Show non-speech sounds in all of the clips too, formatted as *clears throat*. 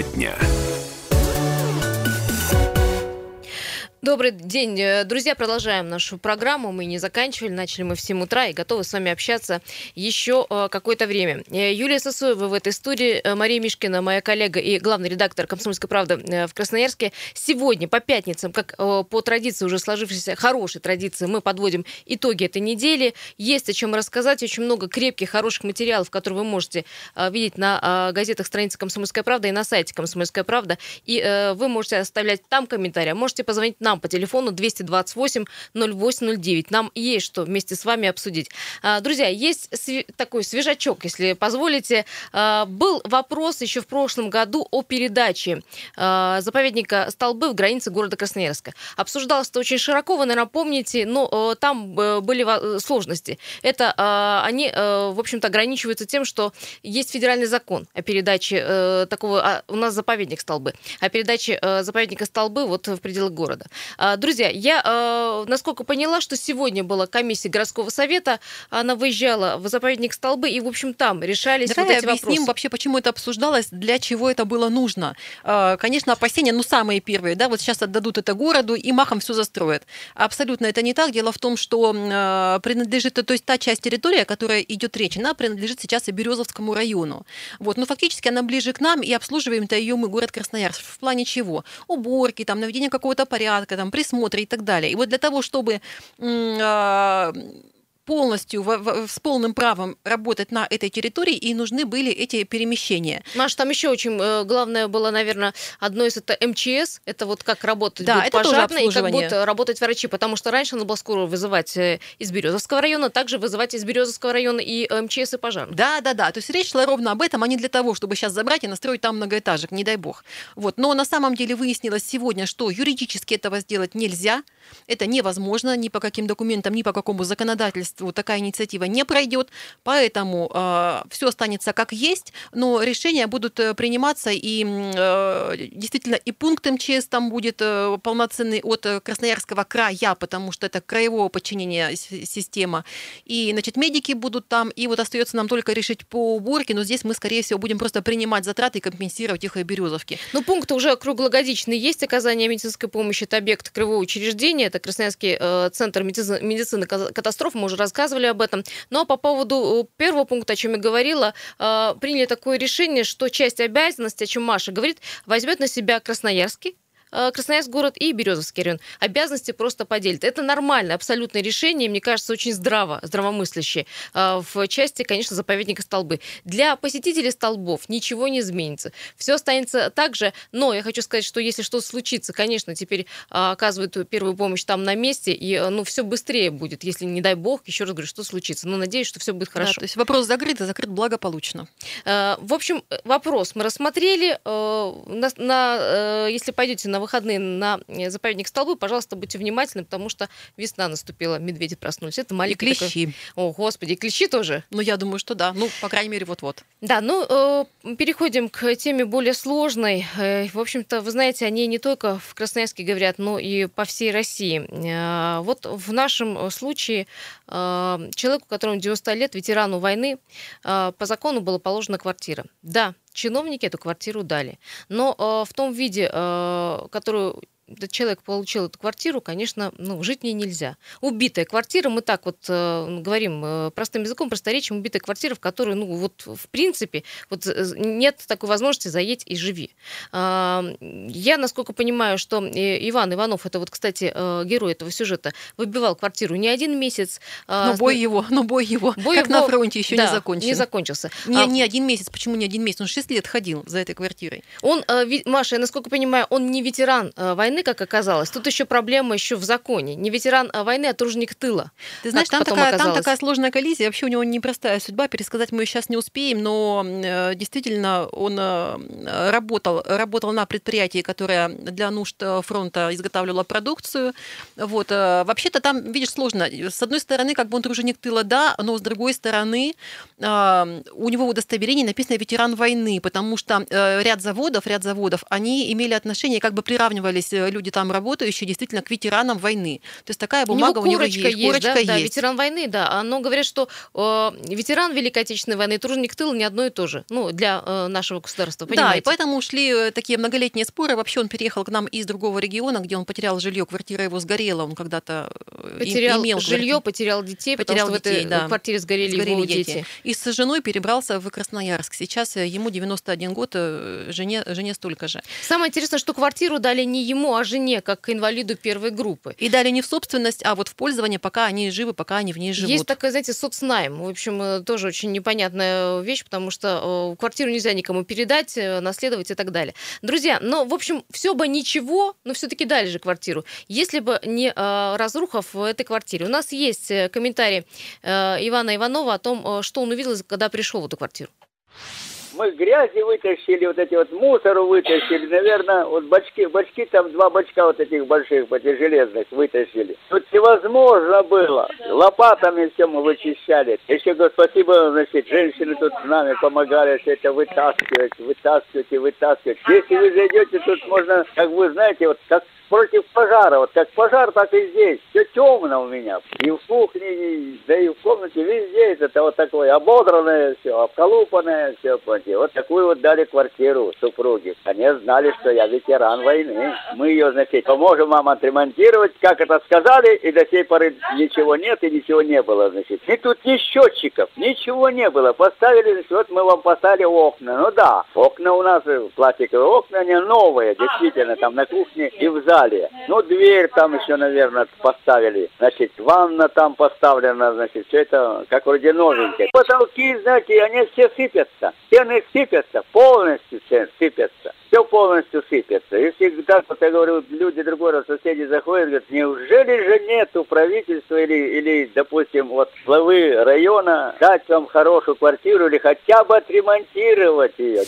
Тема дня. Добрый день, э, друзья. Продолжаем нашу программу. Мы не заканчивали, начали мы в 7 утра и готовы с вами общаться еще э, какое-то время. Э, Юлия Сосоева в этой студии, Мария Мишкина, моя коллега и главный редактор «Комсомольской правды» в Красноярске. Сегодня по пятницам, как по традиции, уже сложившейся хорошей традиции, мы подводим итоги этой недели. Есть о чем рассказать, очень много крепких, хороших материалов, которые вы можете видеть на газетах страницы «Комсомольская правда» и на сайте «Комсомольская правда». И вы можете оставлять там комментарии, а можете позвонить нам по телефону 228 0809. Нам есть что вместе с вами обсудить. А, друзья, есть такой свежачок, если позволите. А, был вопрос еще в прошлом году о передаче а, заповедника Столбы в границе города Красноярска. Обсуждалось это очень широко, вы, наверное, помните, но там э, были э, сложности. Это они, э, в общем-то, ограничиваются тем, что есть федеральный закон о передаче такого... У нас заповедник Столбы. О передаче заповедника Столбы вот в пределах города. А, друзья, я, э, насколько поняла, что сегодня была комиссия городского совета, она выезжала в заповедник Столбы, и, в общем, там решались Давай вот эти объясним вопросы. вообще, почему это обсуждалось, для чего это было нужно. А, конечно, опасения, ну, самые первые, да, вот сейчас отдадут это городу и махом все застроят. Абсолютно это не так. Дело в том, что а, принадлежит, то есть та часть территории, о которой идет речь, она принадлежит сейчас и Березовскому району. Вот, но фактически она ближе к нам, и обслуживаем-то ее мы, город Красноярск. В плане чего? Уборки, там, наведение какого-то порядка, там, присмотра и так далее. И вот для того, чтобы а, полностью, в, в, с полным правом работать на этой территории, и нужны были эти перемещения. Маш, там еще очень э, главное было, наверное, одно из это МЧС, это вот как работать да, это пожарные и как будут работать врачи, потому что раньше надо было скоро вызывать э, из Березовского района, также вызывать из Березовского района и э, МЧС и пожар. Да, да, да. То есть речь шла ровно об этом, а не для того, чтобы сейчас забрать и настроить там многоэтажек, не дай бог. Вот. Но на самом деле выяснилось сегодня, что юридически этого сделать нельзя, это невозможно ни по каким документам, ни по какому законодательству правительству такая инициатива не пройдет, поэтому э, все останется как есть, но решения будут э, приниматься и э, действительно и пункт МЧС там будет э, полноценный от э, Красноярского края, потому что это краевого подчинения система, и значит медики будут там, и вот остается нам только решить по уборке, но здесь мы скорее всего будем просто принимать затраты и компенсировать их и Березовки. Ну пункты уже круглогодичные есть оказание медицинской помощи, это объект краевого учреждения, это Красноярский э, центр медицины, медицины катастроф, мы уже рассказывали об этом. Ну а по поводу э, первого пункта, о чем я говорила, э, приняли такое решение, что часть обязанностей, о чем Маша говорит, возьмет на себя Красноярский Красноярск город и Березовский район. Обязанности просто поделят. Это нормальное абсолютное решение, мне кажется, очень здраво, здравомыслящее э, в части, конечно, заповедника Столбы. Для посетителей Столбов ничего не изменится. Все останется так же, но я хочу сказать, что если что-то случится, конечно, теперь э, оказывают первую помощь там на месте, и ну, все быстрее будет, если, не дай бог, еще раз говорю, что случится. Но надеюсь, что все будет хорошо. Да, то есть вопрос закрыт, и закрыт благополучно. В общем, вопрос мы рассмотрели. На, на, если пойдете на выходные на э, заповедник Столбы, пожалуйста, будьте внимательны, потому что весна наступила, медведи проснулись. Это маленький и клещи. Такой... О, господи, и клещи тоже? Ну, я думаю, что да. Ну, по крайней мере, вот-вот. Да, ну, э, переходим к теме более сложной. Э, в общем-то, вы знаете, они не только в Красноярске говорят, но и по всей России. Э, вот в нашем случае э, человеку, которому 90 лет, ветерану войны, э, по закону была положена квартира. Да, чиновники эту квартиру дали. Но э, в том виде, э, которую человек получил эту квартиру, конечно, ну, жить в ней нельзя. Убитая квартира, мы так вот э, говорим э, простым языком, просторечием, убитая квартира, в которой, ну, вот, в принципе, вот э, нет такой возможности заедь и живи. Э, я, насколько понимаю, что э, Иван Иванов, это вот, кстати, э, герой этого сюжета, выбивал квартиру не один месяц. Э, но бой его, но бой его, бой как его, на фронте еще да, не закончился. не закончился. Не, а, не один месяц, почему не один месяц? Он 6 лет ходил за этой квартирой. Он, э, Маша, я, насколько понимаю, он не ветеран э, войны, войны, как оказалось. Тут еще проблема еще в законе. Не ветеран войны, а труженик тыла. Ты знаешь, там такая, там такая сложная коллизия. Вообще у него непростая судьба. Пересказать мы сейчас не успеем, но э, действительно он э, работал, работал на предприятии, которое для нужд э, фронта изготавливало продукцию. Вот. Вообще-то там, видишь, сложно. С одной стороны, как бы он труженик тыла, да, но с другой стороны, у него в удостоверении написано ветеран войны, потому что ряд заводов, ряд заводов, они имели отношение, как бы приравнивались люди там работающие действительно к ветеранам войны. То есть такая бумага у, него у него есть, есть корочка да? есть. Да, ветеран войны, да. Но говорят, что э, ветеран Великой Отечественной войны и труженик тыла не одно и то же. Ну, для э, нашего государства, понимаете? Да, и поэтому ушли э, такие многолетние споры. Вообще он переехал к нам из другого региона, где он потерял жилье, квартира его сгорела, он когда-то э, потерял имел жилье, квартиру. потерял детей, потерял потому что детей, в этой да. квартире сгорели, сгорели его дети. дети. И с женой перебрался в Красноярск. Сейчас э, ему 91 год, жене, жене столько же. Самое интересное, что квартиру дали не ему, а жене, как инвалиду первой группы. И дали не в собственность, а вот в пользование, пока они живы, пока они в ней живут. Есть такая, знаете, соцнайм. В общем, тоже очень непонятная вещь, потому что квартиру нельзя никому передать, наследовать и так далее. Друзья, но, в общем, все бы ничего, но все-таки дали же квартиру. Если бы не э, разруха в этой квартире. У нас есть э, комментарий э, Ивана Иванова о том, э, что он увидел, когда пришел в эту квартиру мы грязи вытащили, вот эти вот мусору вытащили, наверное, вот бачки, бачки там два бачка вот этих больших, этих железных вытащили. Тут невозможно было. Лопатами все мы вычищали. Еще говорю, спасибо, значит, женщины тут с нами помогали все это вытаскивать, вытаскивать и вытаскивать. Если вы зайдете, тут можно, как вы знаете, вот как против пожара. Вот как пожар, так и здесь. Все темно у меня. И в кухне, и, да и в комнате, везде это вот такое ободранное все, обколупанное все. Понимаете. Вот такую вот дали квартиру супруги. Они знали, что я ветеран войны. Мы ее, значит, поможем вам отремонтировать, как это сказали, и до сей поры ничего нет и ничего не было, значит. И тут ни счетчиков, ничего не было. Поставили, значит, вот мы вам поставили окна. Ну да, окна у нас, пластиковые окна, они новые, действительно, там на кухне и в зале далее. Ну, дверь там еще, наверное, поставили. Значит, ванна там поставлена, значит, все это как вроде новенькое. Потолки, знаете, они все сыпятся. Стены сыпятся, полностью все сыпятся. Все полностью сыпется. И всегда, вот я говорю, люди другой раз, соседи заходят, говорят, неужели же нету правительства или, или, допустим, вот главы района дать вам хорошую квартиру или хотя бы отремонтировать ее?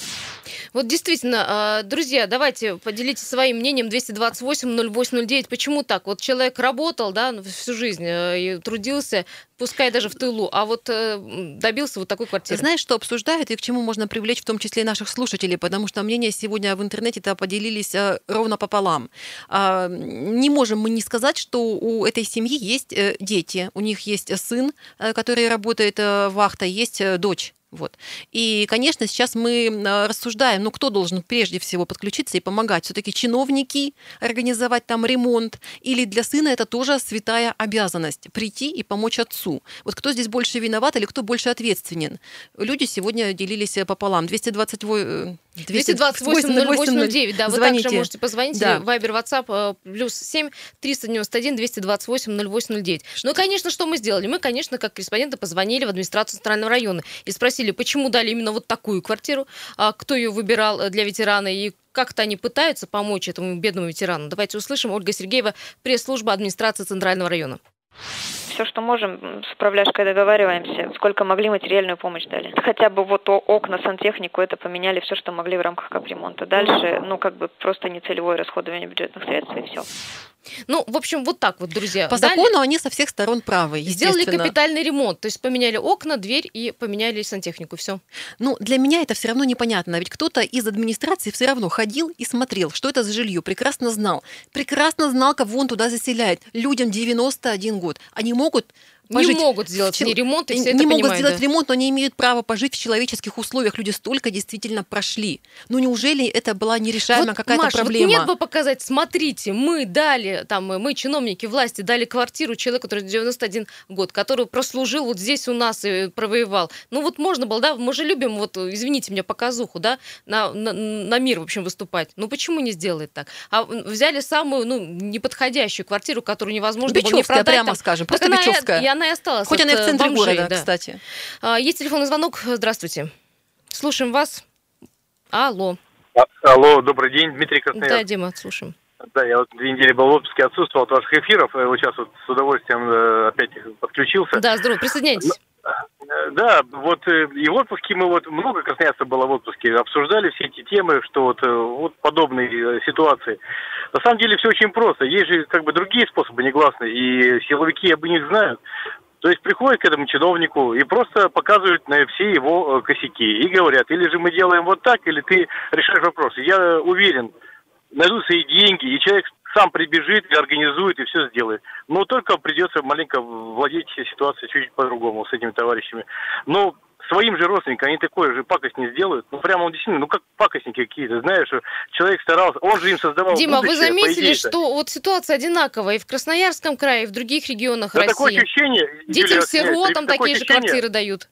Вот действительно, а, друзья, давайте поделитесь своим мнением 228-0809. Почему так? Вот человек работал, да, всю жизнь э, и трудился, пускай даже в тылу, а вот э, добился вот такой квартиры. Знаешь, что обсуждают и к чему можно привлечь в том числе и наших слушателей, потому что мнения сегодня в интернете-то поделились э, ровно пополам. А, не можем мы не сказать, что у этой семьи есть дети, у них есть сын, который работает вахта, есть дочь вот. И, конечно, сейчас мы рассуждаем, ну, кто должен прежде всего подключиться и помогать? Все-таки чиновники организовать там ремонт? Или для сына это тоже святая обязанность – прийти и помочь отцу? Вот кто здесь больше виноват или кто больше ответственен? Люди сегодня делились пополам. 228 228-08-09, да, вы Звоните. также можете позвонить, да. Вайбер, WhatsApp, э, плюс 7 391 228 0809. Ну, конечно, что мы сделали? Мы, конечно, как корреспонденты позвонили в администрацию Центрального района и спросили, почему дали именно вот такую квартиру, а кто ее выбирал э, для ветерана и как-то они пытаются помочь этому бедному ветерану. Давайте услышим. Ольга Сергеева, пресс-служба администрации Центрального района. Все, что можем, с управляшкой договариваемся. Сколько могли, материальную помощь дали. Хотя бы вот окна, сантехнику, это поменяли все, что могли в рамках капремонта. Дальше, ну, как бы просто нецелевое расходование бюджетных средств и все. Ну, в общем, вот так вот, друзья. По Дали... закону они со всех сторон правы, Сделали капитальный ремонт, то есть поменяли окна, дверь и поменяли сантехнику, все. Ну, для меня это все равно непонятно, ведь кто-то из администрации все равно ходил и смотрел, что это за жилье, прекрасно знал. Прекрасно знал, кого он туда заселяет. Людям 91 год. Они могут могут пожить. Не могут сделать в... ремонт, и все Не это могут понимают, сделать да. ремонт, но не имеют права пожить в человеческих условиях. Люди столько действительно прошли. Ну неужели это была нерешаемая вот, какая-то Маша, проблема? Вот нет бы показать, смотрите, мы дали, там, мы, чиновники власти, дали квартиру человеку, который 91 год, который прослужил вот здесь у нас и провоевал. Ну вот можно было, да, мы же любим, вот, извините меня, показуху, да, на, на, на мир, в общем, выступать. Ну почему не сделать так? А взяли самую, ну, неподходящую квартиру, которую невозможно Бичевская, было не продать. прямо там. скажем, просто Бичевская. И она и осталась. Хоть она и в центре бомжей, города, да. кстати. А, есть телефонный звонок. Здравствуйте. Слушаем вас. Алло. А, алло, добрый день, Дмитрий Красноярск. Да, Дима, слушаем. Да, я вот две недели был в отпуске, отсутствовал от ваших эфиров. Вот сейчас вот с удовольствием э, опять подключился. Да, здорово, присоединяйтесь. Э, да, вот э, и в отпуске мы вот много красноярцев было в отпуске, обсуждали все эти темы, что вот, вот подобные ситуации. На самом деле все очень просто. Есть же как бы другие способы негласные, и силовики об них знают. То есть приходят к этому чиновнику и просто показывают на все его э, косяки и говорят, или же мы делаем вот так, или ты решаешь вопросы. Я уверен, найдутся и деньги, и человек сам прибежит и организует, и все сделает. Но только придется маленько владеть ситуацией чуть-чуть по-другому с этими товарищами. Но своим же родственникам они такое же пакость не сделают. Ну, прямо он действительно, ну, как пакостники какие-то, знаешь, человек старался, он же им создавал Дима, будущее, вы заметили, что вот ситуация одинаковая и в Красноярском крае, и в других регионах да России? такое ощущение... Детям-сиротам такие же квартиры дают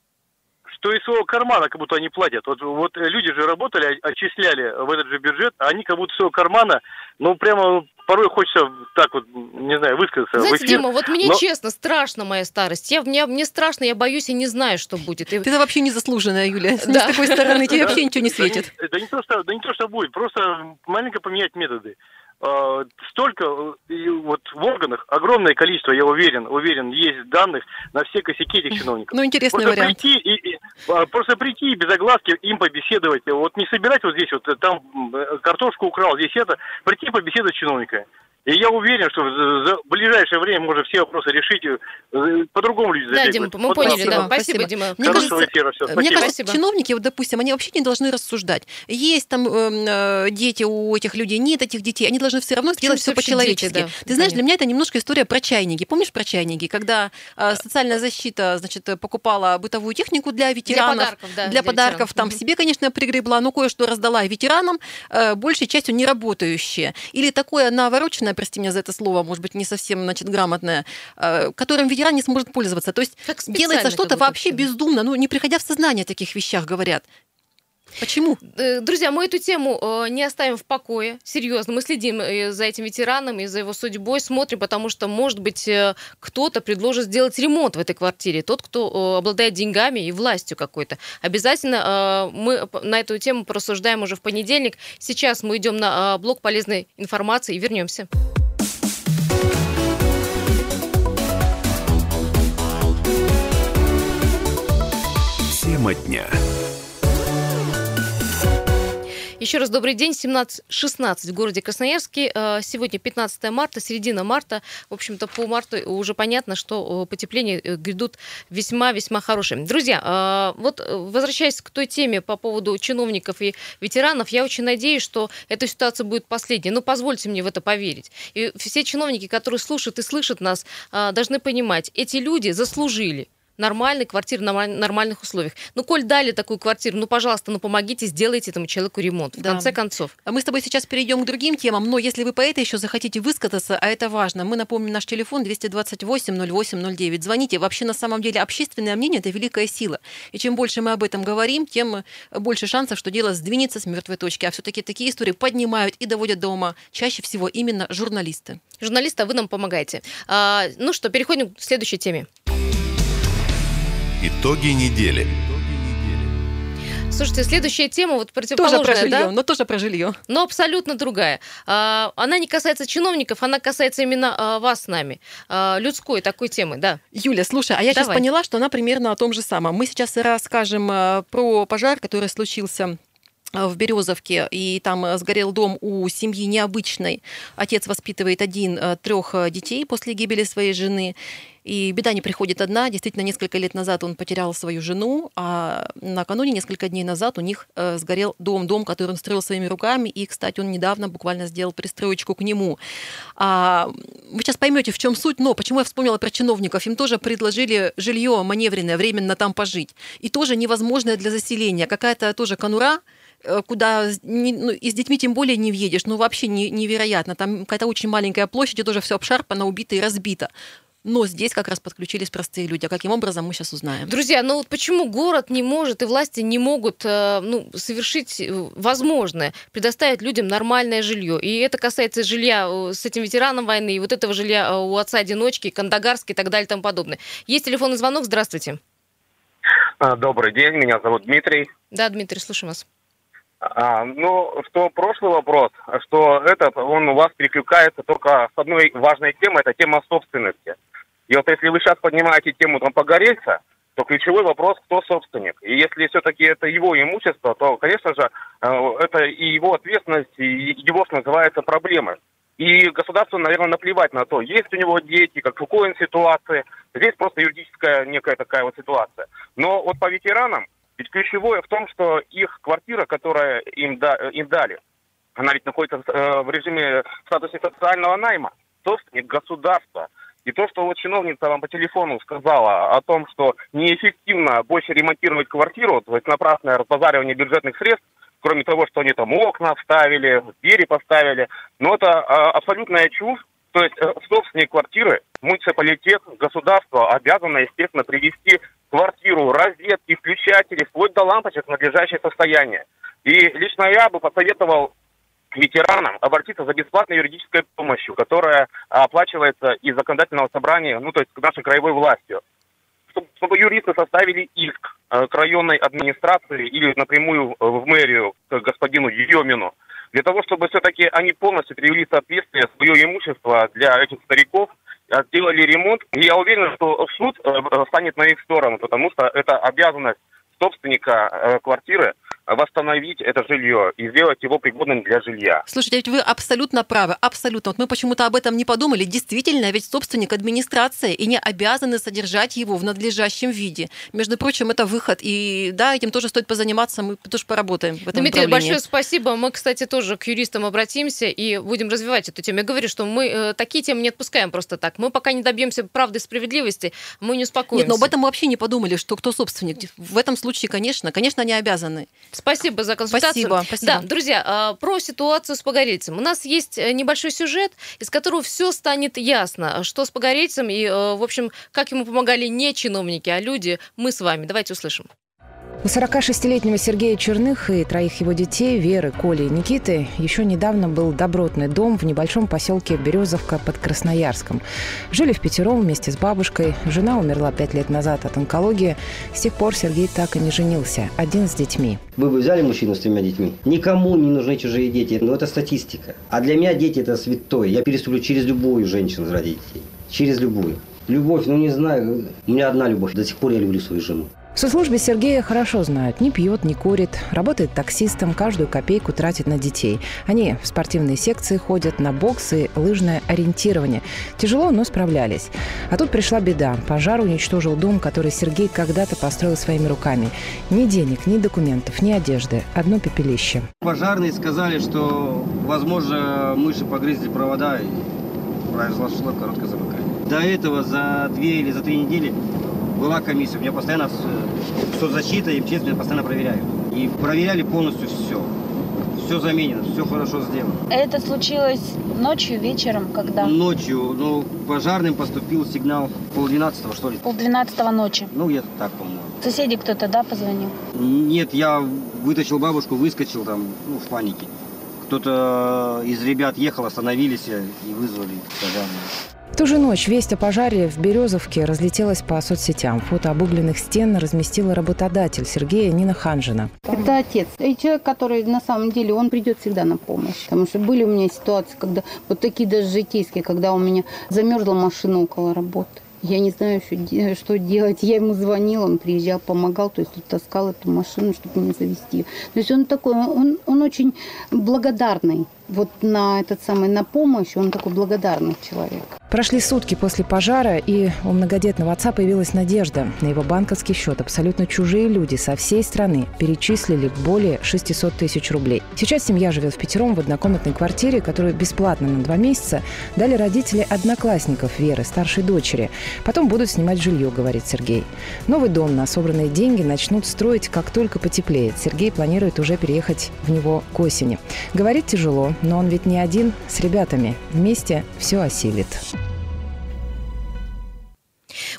что из своего кармана как будто они платят. Вот, вот люди же работали, отчисляли в этот же бюджет, а они как будто из своего кармана, ну, прямо порой хочется так вот, не знаю, высказаться. Знаете, Дима, вот мне но... честно, страшно моя старость. Я, мне, мне страшно, я боюсь и не знаю, что будет. Ты это вообще незаслуженная, Юля. *laughs* Да. С такой стороны тебе вообще ничего не светит. Да не, то, что, да не то, что будет, просто маленько поменять методы. А, столько э, вот в органах огромное количество, я уверен, уверен, есть данных на все косяки этих чиновников. Ну, интересный просто вариант. Прийти и, и, а, просто прийти и без огласки им побеседовать. Вот не собирать вот здесь вот, э, там э, картошку украл, здесь это, прийти побеседовать с чиновниками. И я уверен, что за ближайшее время можно все вопросы решить э, по-другому люди Да, Дима, мы вот поняли, да. Спасибо, спасибо, Дима. Мне Хорошего кажется, эфира, все. Мне кажется, чиновники, вот, допустим, они вообще не должны рассуждать. Есть там эм, э, дети у этих людей, нет этих детей, они должны все равно сделать все по-человечески. Да, Ты знаешь, для меня это немножко история про чайники. Помнишь про чайники? Когда э, социальная защита, значит, покупала бытовую технику для ветеранов, для подарков, да, для, для подарков там угу. себе, конечно, пригребла, но кое-что раздала ветеранам, э, большей частью не работающие. Или такое навороченное неправильное, прости меня за это слово, может быть, не совсем, значит, грамотное, э, которым ветеран не сможет пользоваться. То есть делается что-то вообще бездумно, ну, не приходя в сознание о таких вещах, говорят. Почему? Э, друзья, мы эту тему э, не оставим в покое. Серьезно, мы следим э, за этим ветераном и за его судьбой, смотрим, потому что, может быть, кто-то предложит сделать ремонт в этой квартире. Тот, кто обладает деньгами и властью какой-то. Обязательно мы на эту тему порассуждаем уже в понедельник. Сейчас мы идем на блок полезной информации и вернемся. Тема дня. Еще раз добрый день. 17.16 в городе Красноярске. Э, сегодня 15 марта, середина марта. В общем-то, по марту уже понятно, что потепление э, грядут весьма-весьма хорошие. Друзья, э, вот возвращаясь к той теме по поводу чиновников и ветеранов, я очень надеюсь, что эта ситуация будет последней. Ну, позвольте мне в это поверить. И все чиновники, которые слушают и слышат нас, должны понимать, эти люди заслужили нормальной квартиры, на нормальных условиях. Ну, коль дали такую квартиру, ну, пожалуйста, ну, помогите, сделайте этому человеку ремонт. В да. конце концов. А мы с тобой сейчас перейдем к другим темам, но если вы по этой еще захотите высказаться, а это важно, мы напомним наш телефон 228 08 09. Звоните. Вообще, на самом деле, общественное мнение – это великая сила. И чем больше мы об этом говорим, тем больше шансов, что дело сдвинется с мертвой точки. А все-таки такие истории поднимают и доводят до ума чаще всего именно журналисты. Журналисты, а вы нам помогаете. А, ну что, переходим к следующей теме. Итоги недели. Слушайте, следующая тема вот противоположная, тоже про жилье, да? но тоже про жилье. Но абсолютно другая. А, она не касается чиновников, она касается именно а, вас с нами, а, людской такой темы, да. Юля, слушай, а я Давай. сейчас поняла, что она примерно о том же самом. Мы сейчас расскажем про пожар, который случился в Березовке, и там сгорел дом у семьи необычной. Отец воспитывает один трех детей после гибели своей жены. И беда не приходит одна. Действительно, несколько лет назад он потерял свою жену, а накануне, несколько дней назад, у них э, сгорел дом, дом, который он строил своими руками. И, кстати, он недавно буквально сделал пристроечку к нему. А, вы сейчас поймете, в чем суть, но почему я вспомнила про чиновников. Им тоже предложили жилье маневренное, временно там пожить. И тоже невозможное для заселения. Какая-то тоже конура, э, куда не, ну, и с детьми тем более не въедешь, ну вообще не, невероятно. Там какая-то очень маленькая площадь, и тоже все обшарпано, убито и разбито. Но здесь как раз подключились простые люди. А каким образом, мы сейчас узнаем. Друзья, ну вот почему город не может и власти не могут э, ну, совершить э, возможное, предоставить людям нормальное жилье. И это касается жилья э, с этим ветераном войны, и вот этого жилья у отца-одиночки, Кандагарский и так далее и тому подобное. Есть телефонный звонок, здравствуйте. А, добрый день, меня зовут Дмитрий. Да, Дмитрий, слушаем вас. А, ну, что прошлый вопрос, что этот, он у вас перекликается только с одной важной темой, это тема собственности. И вот если вы сейчас поднимаете тему там погорельца, то ключевой вопрос, кто собственник. И если все-таки это его имущество, то, конечно же, э, это и его ответственность, и его, что называется, проблемы. И государству, наверное, наплевать на то, есть у него дети, как какой он ситуации. Здесь просто юридическая некая такая вот ситуация. Но вот по ветеранам, ведь ключевое в том, что их квартира, которая им, да, им дали, она ведь находится э, в режиме в статусе социального найма, собственник государства. И то, что вот чиновница вам по телефону сказала о том, что неэффективно больше ремонтировать квартиру, то есть напрасное разбазаривание бюджетных средств, кроме того, что они там окна вставили, двери поставили, но это э, абсолютная чушь. То есть э, собственник квартиры, муниципалитет, государство обязано, естественно, привести квартиру, розетки, включатели, вплоть до лампочек в надлежащее состояние. И лично я бы посоветовал ветеранам обратиться за бесплатной юридической помощью, которая оплачивается из законодательного собрания, ну, то есть нашей краевой властью. Чтобы, чтобы юристы составили иск э, к районной администрации или напрямую в мэрию к господину Еремину, для того, чтобы все-таки они полностью привели в соответствие свое имущество для этих стариков, э, сделали ремонт. И я уверен, что суд э, станет на их сторону, потому что это обязанность собственника квартиры – восстановить это жилье и сделать его пригодным для жилья. Слушайте, ведь вы абсолютно правы, абсолютно. Вот мы почему-то об этом не подумали. Действительно, ведь собственник администрация и не обязаны содержать его в надлежащем виде. Между прочим, это выход. И да, этим тоже стоит позаниматься. Мы тоже поработаем в этом Дмитрий, большое спасибо. Мы, кстати, тоже к юристам обратимся и будем развивать эту тему. Я говорю, что мы э, такие темы не отпускаем просто так. Мы пока не добьемся правды и справедливости, мы не успокоимся. Нет, но об этом мы вообще не подумали, что кто собственник. В этом случае, конечно, конечно, они обязаны. Спасибо за консультацию. Спасибо, спасибо. Да, друзья, а, про ситуацию с погорельцем. У нас есть э, небольшой сюжет, из которого все станет ясно, что с погорельцем и, э, в общем, как ему помогали не чиновники, а люди. Мы с вами. Давайте услышим. У 46-летнего Сергея Черных и троих его детей, Веры, Коли и Никиты, еще недавно был добротный дом в небольшом поселке Березовка под Красноярском. Жили в пятером вместе с бабушкой. Жена умерла пять лет назад от онкологии. С тех пор Сергей так и не женился. Один с детьми. Вы бы взяли мужчину с тремя детьми? Никому не нужны чужие дети. Но это статистика. А для меня дети – это святое. Я переступлю через любую женщину ради детей. Через любую. Любовь, ну не знаю. У меня одна любовь. До сих пор я люблю свою жену. В соцслужбе Сергея хорошо знают. Не пьет, не курит, работает таксистом, каждую копейку тратит на детей. Они в спортивные секции ходят, на бокс и лыжное ориентирование. Тяжело, но справлялись. А тут пришла беда. Пожар уничтожил дом, который Сергей когда-то построил своими руками. Ни денег, ни документов, ни одежды. Одно пепелище. Пожарные сказали, что, возможно, мыши погрызли провода и произошло короткое замыкание. До этого за две или за три недели была комиссия, у меня постоянно э, соцзащита и МЧС меня постоянно проверяют. И проверяли полностью все. Все заменено, все хорошо сделано. Это случилось ночью, вечером, когда? Ночью, ну, пожарным поступил сигнал полдвенадцатого, что ли? Полдвенадцатого ночи. Ну, где-то так, по-моему. Соседи кто-то, да, позвонил? Нет, я вытащил бабушку, выскочил там, ну, в панике. Кто-то из ребят ехал, остановились и вызвали пожарные ту же ночь весть о пожаре в Березовке разлетелась по соцсетям. Фото обугленных стен разместила работодатель Сергея Нина Ханжина. Это отец. И человек, который на самом деле, он придет всегда на помощь. Потому что были у меня ситуации, когда вот такие даже житейские, когда у меня замерзла машина около работы. Я не знаю, что, делать. Я ему звонила, он приезжал, помогал, то есть таскал эту машину, чтобы меня завести. То есть он такой, он, он очень благодарный вот на этот самый, на помощь, он такой благодарный человек. Прошли сутки после пожара, и у многодетного отца появилась надежда. На его банковский счет абсолютно чужие люди со всей страны перечислили более 600 тысяч рублей. Сейчас семья живет в пятером в однокомнатной квартире, которую бесплатно на два месяца дали родители одноклассников Веры, старшей дочери. Потом будут снимать жилье, говорит Сергей. Новый дом на собранные деньги начнут строить, как только потеплеет. Сергей планирует уже переехать в него к осени. Говорит тяжело, но он ведь не один, с ребятами. Вместе все осилит.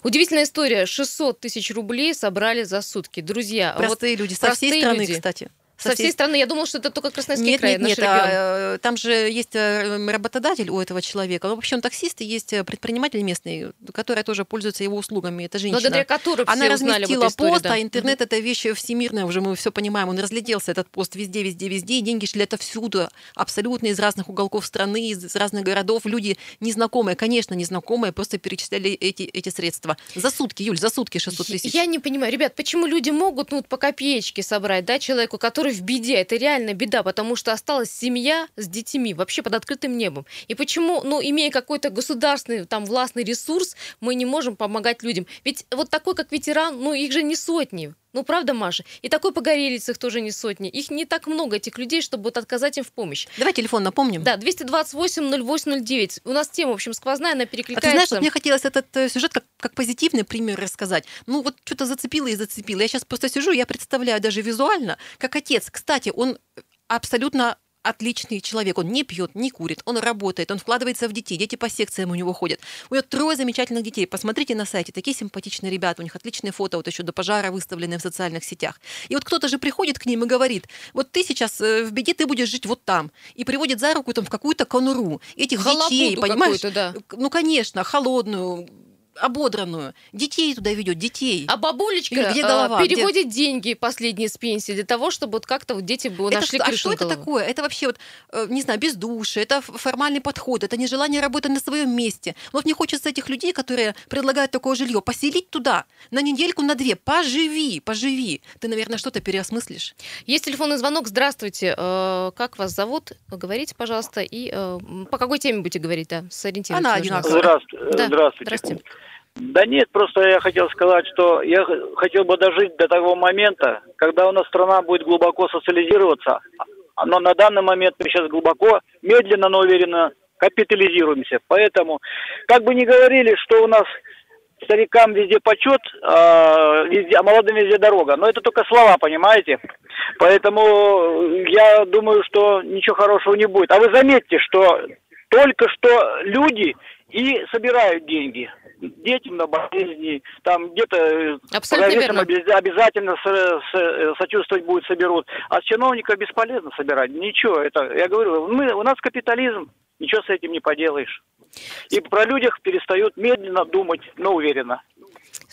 Удивительная история. 600 тысяч рублей собрали за сутки. Друзья, простые вот люди со всей страны, люди. кстати. Со всей страны. Я думала, что это только Красноярский нет, край, нет, наш нет, регион. А, там же есть э, работодатель у этого человека. Ну, вообще он таксист, и есть э, предприниматель местный, которая тоже пользуется его услугами. Это женщина. Благодаря которой Она все разместила истории, пост, да. а интернет mm-hmm. это вещь всемирная, уже мы все понимаем. Он разлетелся, этот пост, везде, везде, везде, и деньги шли отовсюду, абсолютно из разных уголков страны, из разных городов. Люди незнакомые, конечно, незнакомые, просто перечисляли эти, эти средства. За сутки, Юль, за сутки 600 тысяч. Я не понимаю, ребят, почему люди могут ну, по копеечке собрать, да, человеку, который в беде, это реально беда, потому что осталась семья с детьми вообще под открытым небом. И почему, ну, имея какой-то государственный, там, властный ресурс, мы не можем помогать людям? Ведь вот такой, как ветеран, ну, их же не сотни. Ну, правда, Маша? И такой погорелец их тоже не сотни. Их не так много, этих людей, чтобы вот отказать им в помощь. Давай телефон напомним. Да, 228-0809. У нас тема, в общем, сквозная, она А перекликается. ты знаешь, вот мне хотелось этот э, сюжет как, как позитивный пример рассказать. Ну вот что-то зацепило и зацепило. Я сейчас просто сижу, я представляю даже визуально, как отец. Кстати, он абсолютно отличный человек. Он не пьет, не курит, он работает, он вкладывается в детей. Дети по секциям у него ходят. У него трое замечательных детей. Посмотрите на сайте, такие симпатичные ребята. У них отличные фото, вот еще до пожара выставлены в социальных сетях. И вот кто-то же приходит к ним и говорит, вот ты сейчас э, в беде, ты будешь жить вот там. И приводит за руку там в какую-то конуру. Этих Халапуту детей, понимаешь? да. Ну, конечно, холодную, ободранную. Детей туда ведет, детей. А бабулечка где а, голова? Где- переводит деньги последние с пенсии для того, чтобы вот как-то вот дети бы Это нашли что- а крышу что над это такое? Это вообще вот, э, не знаю, бездушие, это ф- формальный подход, это нежелание работать на своем месте. Вот мне хочется этих людей, которые предлагают такое жилье, поселить туда на недельку, на две. Поживи, поживи. Ты, наверное, что-то переосмыслишь. Есть телефонный звонок. Здравствуйте. Э, Как вас зовут? Говорите, пожалуйста. И э, по какой теме будете говорить? Да, сориентируйтесь. Она одинаковая. Здравствуйте. Да, Здравствуйте. Здравствуйте. Да нет, просто я хотел сказать, что я хотел бы дожить до того момента, когда у нас страна будет глубоко социализироваться. Но на данный момент мы сейчас глубоко, медленно, но уверенно капитализируемся. Поэтому, как бы ни говорили, что у нас старикам везде почет, а, везде, а молодым везде дорога. Но это только слова, понимаете? Поэтому я думаю, что ничего хорошего не будет. А вы заметьте, что только что люди и собирают деньги детям на болезни, там где-то э, Абсолютно обязательно со- со- сочувствовать будет, соберут. А с чиновников бесполезно собирать. Ничего, это, я говорю, мы, у нас капитализм, ничего с этим не поделаешь. И про людях перестают медленно думать, но уверенно.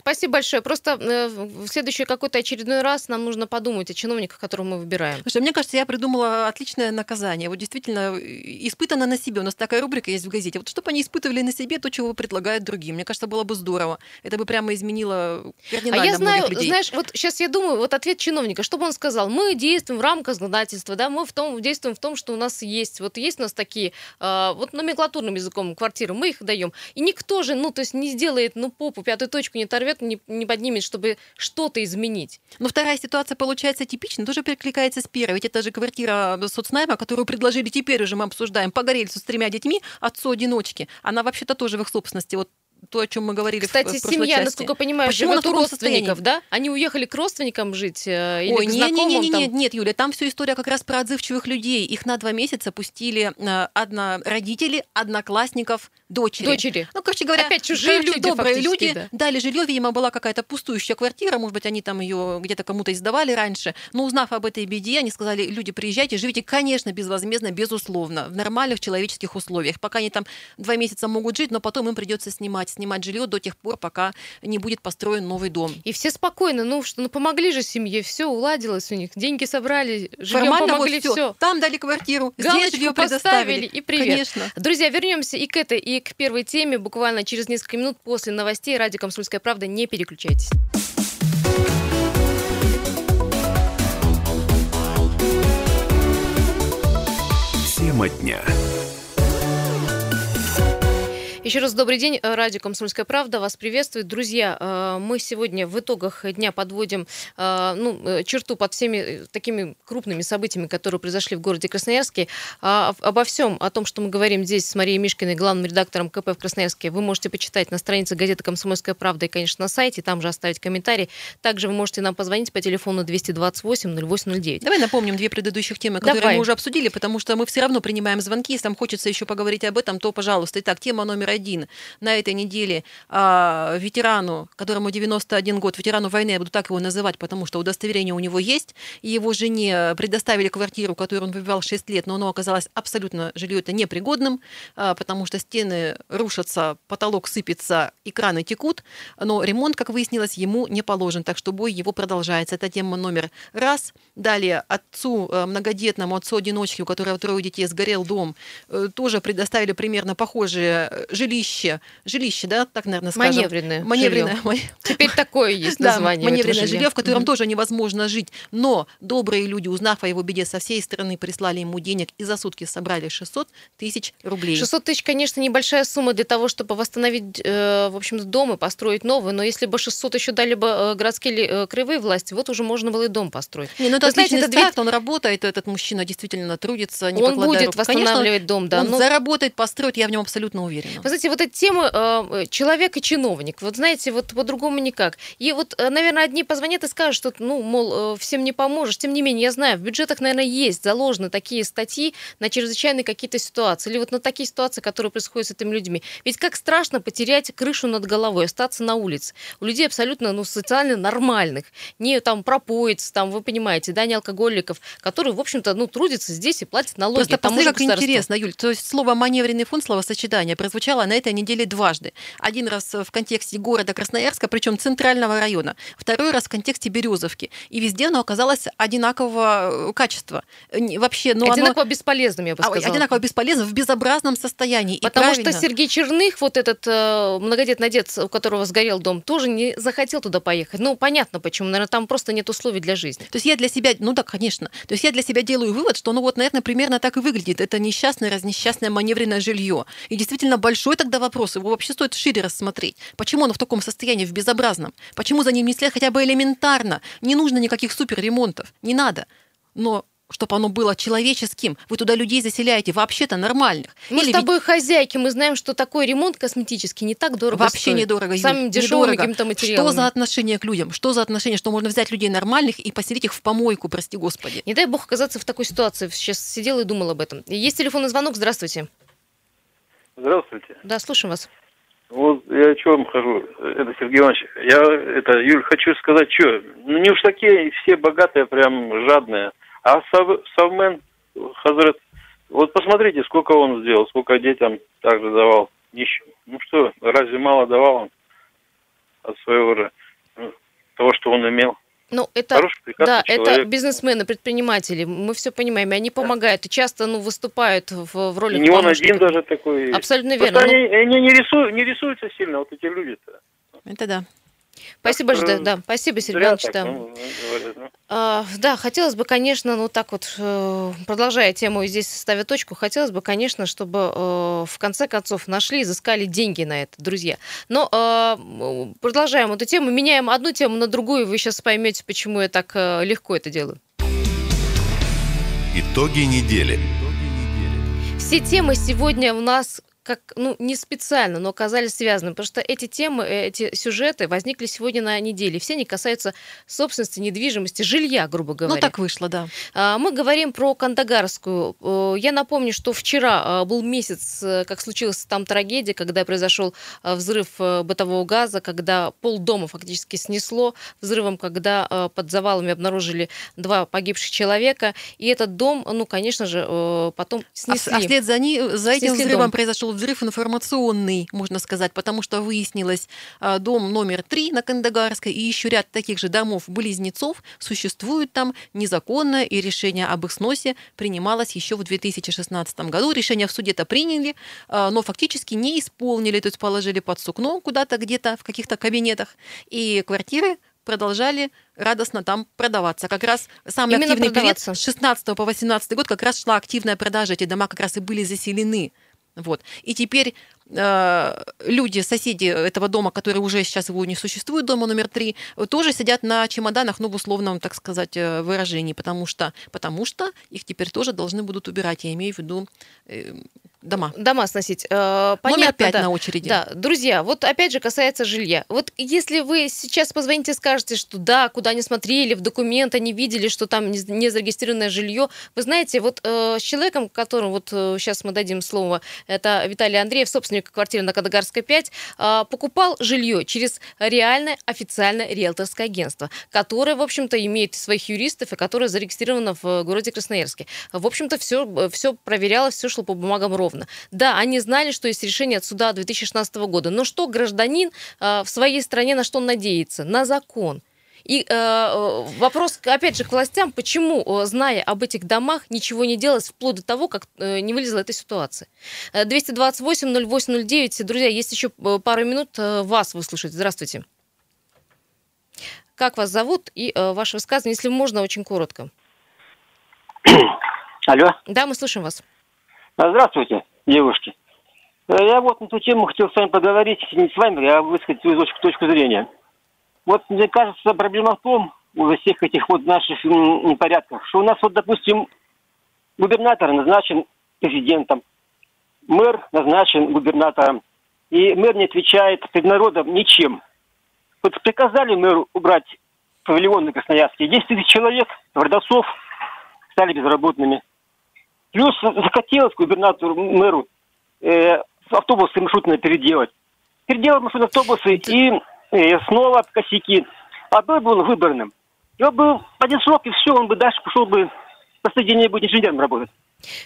Спасибо большое. Просто э, в следующий какой-то очередной раз нам нужно подумать о чиновниках, которых мы выбираем. Слушай, мне кажется, я придумала отличное наказание. Вот действительно, э, испытано на себе. У нас такая рубрика есть в газете. Вот чтобы они испытывали на себе то, чего предлагают другим. Мне кажется, было бы здорово. Это бы прямо изменило А кардинально я знаю, людей. знаешь, вот сейчас я думаю, вот ответ чиновника, что бы он сказал? Мы действуем в рамках законодательства, да, мы в том, действуем в том, что у нас есть. Вот есть у нас такие, э, вот номенклатурным языком квартиры, мы их даем. И никто же, ну, то есть не сделает, ну, попу, пятую точку не оторвет, не, не поднимет, чтобы что-то изменить. Но вторая ситуация получается типичной, тоже перекликается с первой. Ведь это же квартира соцнайма, которую предложили теперь уже мы обсуждаем, погорельцу с тремя детьми, отцу-одиночки. Она вообще-то тоже в их собственности. Вот то, о чем мы говорили Кстати, в семья, части. насколько понимаю, Почему живет у родственников, да? Они уехали к родственникам жить э, или Ой, к не, не, знакомым не, не, там? нет, нет, Юля, там все история как раз про отзывчивых людей. Их на два месяца пустили э, одно родители, одноклассников, дочери. Дочери. Ну, короче говоря, Опять чужие короче, люди добрые люди да. дали жилье, видимо, была какая-то пустующая квартира, может быть, они там ее где-то кому-то издавали раньше. Но узнав об этой беде, они сказали, люди, приезжайте, живите, конечно, безвозмездно, безусловно, в нормальных человеческих условиях. Пока они там два месяца могут жить, но потом им придется снимать, снимать жилье до тех пор, пока не будет построен новый дом. И все спокойно, ну что, ну помогли же семье, все уладилось у них, деньги собрали, жильем Формально помогли, вот все. Там дали квартиру, здесь Галочку жилье поставили предоставили. и привет. Конечно. Друзья, вернемся и к этой, и к первой теме буквально через несколько минут после новостей. Радио «Комсомольская правда». Не переключайтесь. Тема дня. Еще раз добрый день. Э, Радио «Комсомольская правда» вас приветствует. Друзья, э, мы сегодня в итогах дня подводим э, ну, черту под всеми такими крупными событиями, которые произошли в городе Красноярске. А об- Обо всем, о том, что мы говорим здесь с Марией Мишкиной, главным редактором КП в Красноярске, вы можете почитать на странице газеты «Комсомольская правда» и, конечно, на сайте, там же оставить комментарий. Также вы можете нам позвонить по телефону 228 0809. Давай напомним две предыдущих темы, которые Давай. мы уже обсудили, потому что мы все равно принимаем звонки. Если вам хочется еще поговорить об этом, то, пожалуйста. Итак, тема номер один. На этой неделе а, ветерану, которому 91 год, ветерану войны, я буду так его называть, потому что удостоверение у него есть, и его жене предоставили квартиру, которую он выбивал 6 лет, но оно оказалось абсолютно жилье это непригодным, а, потому что стены рушатся, потолок сыпется, и краны текут, но ремонт, как выяснилось, ему не положен, так что бой его продолжается. Это тема номер раз. Далее отцу э, многодетному, отцу-одиночке, у которого трое детей, сгорел дом, э, тоже предоставили примерно похожее жилье, жилище, жилище, да, так, наверное, скажем. Маневренное Маневренное. жилье. Теперь такое есть *laughs* Да, название. этого маневренное жилье, в котором Мгм. тоже невозможно жить. Но добрые люди, узнав о его беде со всей страны, прислали ему денег и за сутки собрали 600 тысяч рублей. 600 тысяч, конечно, небольшая сумма для того, чтобы восстановить, э, в общем-то, дом и построить новый, но если бы 600 еще дали бы э, городские э, краевые власти, вот уже можно было и дом построить. Не, ну это Вы знаете, это две- он работает, этот мужчина действительно трудится, не Он будет рук. Конечно, восстанавливать дом, да. он но- заработает, построит, я в нем абсолютно уверена. Вы знаете, вот эта тема э, человек и чиновник, вот знаете, вот по-другому никак. И вот, э, наверное, одни позвонят и скажут, что, ну, мол, э, всем не поможешь. Тем не менее, я знаю, в бюджетах, наверное, есть заложены такие статьи на чрезвычайные какие-то ситуации, или вот на такие ситуации, которые происходят с этими людьми. Ведь как страшно потерять крышу над головой, остаться на улице. У людей абсолютно, ну, социально нормальных, не там пропоиц, там, вы понимаете, да, не алкоголиков, которые, в общем-то, ну, трудятся здесь и платят налоги. Просто посмотри, как интересно, Юль. То есть слово «маневренный фонд», словосочетание, прозвучало на этой неделе дважды. Один раз в контексте города Красноярска, причем центрального района. Второй раз в контексте Березовки. И везде оно оказалось одинакового э, качества. Э, Вообще, ну, оно- Одинаково бесполезным, я бы а, сказала. одинаково бесполезно, в безобразном состоянии. Потому что правильно. Сергей Черных, вот этот э, многодетный отец, у которого сгорел дом, тоже не захотел туда поехать. Ну, понятно почему. Наверное, там просто нет условий для жизни. То есть я для себя, ну да, конечно. То есть я для себя делаю вывод, что, ну вот, наверное, примерно так и выглядит. Это несчастное, разнесчастное маневренное жилье. И действительно большой тогда вопрос. Его вообще стоит шире рассмотреть. Почему оно в таком состоянии, в безобразном? Почему за ним не следят хотя бы элементарно? Не нужно никаких суперремонтов. Не надо. Но чтобы оно было человеческим. Вы туда людей заселяете вообще-то нормальных. Мы Или с ведь- тобой хозяйки, мы знаем, что такой ремонт косметический не так дорого Вообще стоит. недорого. Самым дешевыми недорого. какими-то материалами. Что за отношение к людям? Что за отношение, что можно взять людей нормальных и поселить их в помойку, прости господи? Не дай бог оказаться в такой ситуации. Сейчас сидела и думала об этом. Есть телефонный звонок. Здравствуйте. Здравствуйте. Да, слушаем вас. Вот я что вам хожу, это Сергей Иванович, я, это, Юль, хочу сказать, что, ну не уж такие все богатые, прям жадные, а Сав- Savмен Хазрет, вот посмотрите, сколько он сделал, сколько детям также давал, нищим. Ну что, разве мало давал он от своего ну, того, что он имел? Ну, это, Хороший, да, это человек. бизнесмены, предприниматели. Мы все понимаем, и они помогают и часто ну, выступают в, в роли не он один даже такой. Абсолютно Просто верно. Ну, они, они не, рисуют, не рисуются сильно, вот эти люди-то. Это да. Спасибо, Так, что- э, да, спасибо, Сергей Иванович, так, да. ну. А, да, хотелось бы, конечно, ну так вот, э, продолжая тему и здесь ставя точку, хотелось бы, конечно, чтобы э, в конце концов нашли, изыскали деньги на это, друзья. Но продолжаем эту тему, меняем одну тему на другую, вы сейчас поймете, почему я так легко это делаю. Итоги недели. Все темы сегодня у нас как, ну, не специально, но оказались связаны, потому что эти темы, э, эти сюжеты возникли сегодня на неделе. Все они касаются собственности, недвижимости, жилья, грубо говоря. Ну, так вышло, да. А, Мы говорим про Кандагарскую. Э, Я напомню, что вчера а, был месяц, э, как случилась там трагедия, когда произошел а, взрыв э, бытового газа, когда полдома фактически снесло взрывом, когда э, под завалами обнаружили два погибших человека. И этот дом, ну, конечно же, э, потом А, снесли. а вслед за, ни- за этим Снесли взрывом дом. произошел взрыв информационный, можно сказать, потому что выяснилось, а, дом номер три на Кандагарской и еще ряд таких же домов-близнецов существуют там незаконно, и решение об их сносе принималось еще в 2016 году. Решение в суде-то приняли, а, но фактически не исполнили, то есть положили под сукно куда-то где-то в каких-то кабинетах, и квартиры продолжали радостно там продаваться. Как раз самый Именно активный период с 16 по 18 год как раз шла активная продажа. Эти дома как раз и были заселены. Вот. И теперь люди, соседи этого дома, которые уже сейчас его не существует, дома номер три, э, тоже сидят на чемоданах, ну, в условном, так сказать, э, выражении, потому что, потому что их теперь тоже должны будут убирать. Я имею в виду э, дома. Дома сносить. Э, Понятно, Номер пять да. на очереди. Да, друзья, вот опять же касается жилья. Вот если вы сейчас позвоните и скажете, что да, куда не смотрели, в документы не видели, что там не не зарегистрированное жилье, вы знаете, вот э, с человеком, которому вот сейчас мы дадим слово, это Виталий Андреев, собственник квартиры на Кадагарской 5, э, покупал жилье через реальное официальное риэлторское агентство, которое, в общем-то, имеет своих юристов и которое зарегистрировано в городе Красноярске. В общем-то, все, все проверялось, все шло по бумагам ровно. Да, они знали, что есть решение от суда 2016 года. Но что гражданин э, в своей стране на что он надеется? На закон. И э, вопрос, опять же, к властям, почему, э, зная об этих домах, ничего не делалось вплоть до того, как э, не вылезла эта ситуация. 228-08-09. Друзья, есть еще пару минут вас выслушать. Здравствуйте. Как вас зовут и э, ваше высказывание, если можно, очень коротко. *clears throat* Алло. Да, мы слышим вас. Здравствуйте, девушки. Я вот на эту тему хотел с вами поговорить, не с вами, а высказать свою точку зрения. Вот мне кажется, проблема в том, во всех этих вот наших непорядках, что у нас вот, допустим, губернатор назначен президентом, мэр назначен губернатором, и мэр не отвечает перед народом ничем. Вот приказали мэру убрать павильон на Красноярске. 10 тысяч человек, Вардасов, стали безработными. Плюс захотелось губернатору, мэру э, автобусы маршрутные переделать. Переделал маршрутные автобусы и и снова косяки. А был выборным. Его бы один срок, и все, он бы дальше пошел бы последний день будет инженером работать.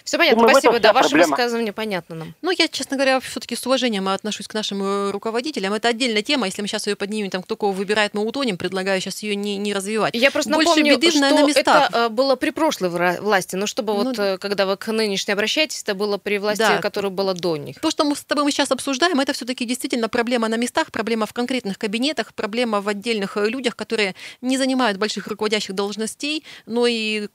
Все понятно, Думаю, спасибо. Да, ваше проблема. высказывание понятно нам. Ну, я, честно говоря, все-таки с уважением отношусь к нашим э, руководителям. Это отдельная тема. Если мы сейчас ее поднимем, там кто кого выбирает, мы утонем. Предлагаю сейчас ее не, не развивать. Я просто Больше напомню, беды, что на местах. это было при прошлой власти. Но чтобы ну, вот, э, когда вы к нынешней обращаетесь, это было при власти, да. которая была до них. То, что мы с тобой мы сейчас обсуждаем, это все-таки действительно проблема на местах, проблема в конкретных кабинетах, проблема в отдельных э, людях, которые не занимают больших руководящих должностей, но и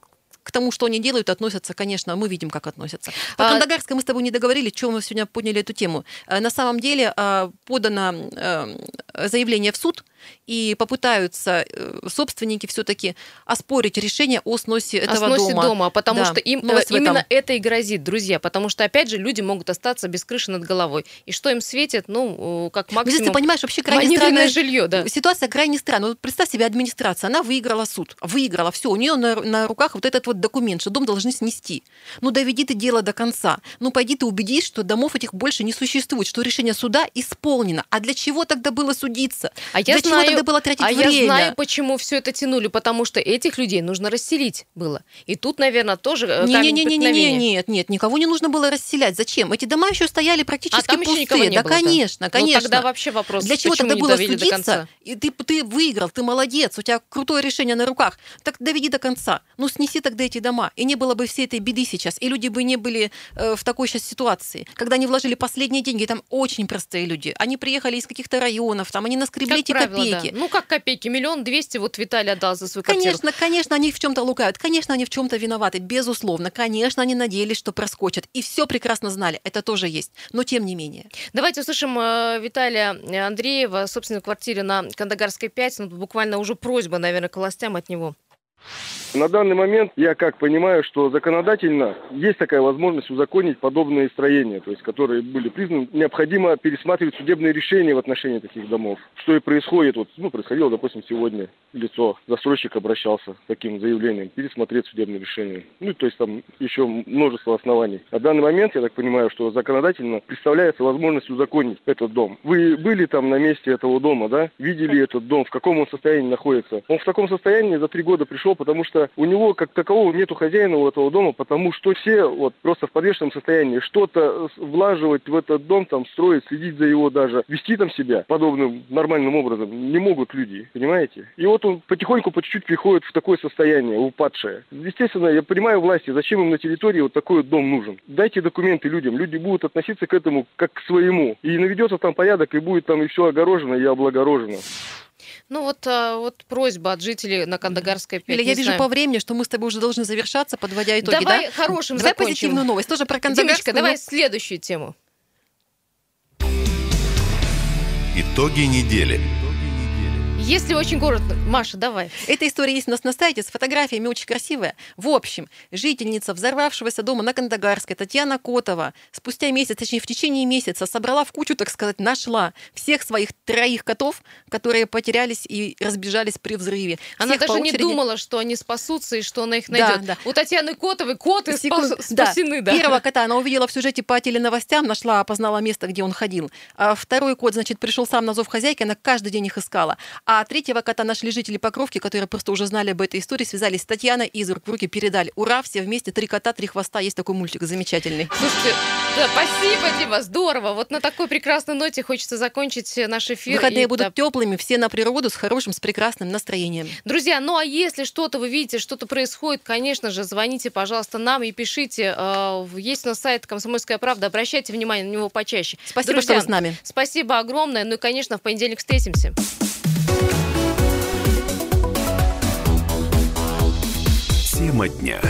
к тому, что они делают, относятся, конечно, мы видим, как относятся. По а... Кандагарской мы с тобой не договорились, чем мы сегодня подняли эту тему. Э, на самом деле э, подано э, заявление в суд, и попытаются э, собственники все-таки оспорить решение о сносе этого о сносе дома. дома, потому да. что им э, именно это и грозит, друзья, потому что опять же люди могут остаться без крыши над головой. И что им светит, ну, как максимум. Здесь ты понимаешь, вообще крайне странная жилье, да. Ситуация крайне странная. Вот представь себе администрация, она выиграла суд, выиграла все, у нее на, на руках вот этот вот документ, что дом должны снести. Ну доведи ты дело до конца. Ну пойди ты убедись, что домов этих больше не существует, что решение суда исполнено. А для чего тогда было судиться? А я для знаю, тогда было тратить а время? я знаю, почему все это тянули, потому что этих людей нужно расселить было. И тут, наверное, тоже не, не, не, не, не, не, Нет, нет, никого не нужно было расселять. Зачем? Эти дома еще стояли практически а там пустые. Еще не да, было конечно, конечно. Ну, тогда вообще вопрос, Для чего тогда было судиться? И ты, ты выиграл, ты молодец, у тебя крутое решение на руках. Так доведи до конца. Ну, снеси тогда эти дома. И не было бы всей этой беды сейчас. И люди бы не были э, в такой сейчас ситуации. Когда они вложили последние деньги, там очень простые люди. Они приехали из каких-то районов, там они наскребли как эти правило, копейки. Да. Ну, как копейки? Миллион двести вот Виталий отдал за свою квартиру. Конечно, конечно, они в чем-то лукают. Конечно, они в чем-то виноваты, безусловно. Конечно, они надеялись, что проскочат. И все прекрасно знали. Это тоже есть. Но тем не менее. Давайте услышим э, Виталия Андреева, собственно, квартире на Кандагарской 5. Ну, буквально уже просьба, наверное, к властям от него. На данный момент я как понимаю, что законодательно есть такая возможность узаконить подобные строения, то есть которые были признаны. Необходимо пересматривать судебные решения в отношении таких домов. Что и происходит, вот, ну, происходило, допустим, сегодня лицо, застройщик обращался с таким заявлением, пересмотреть судебные решения. Ну, то есть там еще множество оснований. На данный момент, я так понимаю, что законодательно представляется возможность узаконить этот дом. Вы были там на месте этого дома, да? Видели этот дом, в каком он состоянии находится? Он в таком состоянии за три года пришел, потому что что у него как такового нету хозяина у этого дома, потому что все вот просто в подвешенном состоянии что-то влаживать в этот дом, там строить, следить за его даже, вести там себя подобным нормальным образом не могут люди, понимаете? И вот он потихоньку, по чуть-чуть приходит в такое состояние, упадшее. Естественно, я понимаю власти, зачем им на территории вот такой вот дом нужен. Дайте документы людям, люди будут относиться к этому как к своему. И наведется там порядок, и будет там и все огорожено, и облагорожено. Ну вот, а, вот просьба от жителей на Кандагарской 5. Или я вижу знаю. по времени, что мы с тобой уже должны завершаться, подводя итоги, давай да? хорошим Давай закончим. позитивную новость, тоже про Кандагарскую. Димочка, давай следующую тему. Итоги недели. Если очень коротко, Маша, давай. Эта история есть у нас на сайте с фотографиями, очень красивая. В общем, жительница взорвавшегося дома на Кандагарской Татьяна Котова спустя месяц, точнее в течение месяца, собрала в кучу, так сказать, нашла всех своих троих котов, которые потерялись и разбежались при взрыве. Она всех даже не думала, что они спасутся и что она их найдет. Да, да. У Татьяны Котовой коты Секунд... спасены. Да. Да. Первого кота она увидела в сюжете по теленовостям, нашла, опознала место, где он ходил. А второй кот, значит, пришел сам на зов хозяйки, она каждый день их искала. А А третьего кота нашли жители Покровки, которые просто уже знали об этой истории, связались с Татьяной из рук в руки передали. Ура, все вместе, три кота, три хвоста. Есть такой мультик замечательный. Слушайте, да, спасибо, Дима, здорово. Вот на такой прекрасной ноте хочется закончить наш эфир. Выходные И, будут да, теплыми, все на природу с хорошим, с прекрасным настроением. Друзья, ну а если что-то вы видите, что-то происходит, конечно же, звоните, пожалуйста, нам и пишите. Э, Есть у нас сайт «Комсомольская правда», обращайте внимание на него почаще. Спасибо, Друзья, что вы с нами. Спасибо огромное. Ну и, конечно, в понедельник встретимся. Тема дня.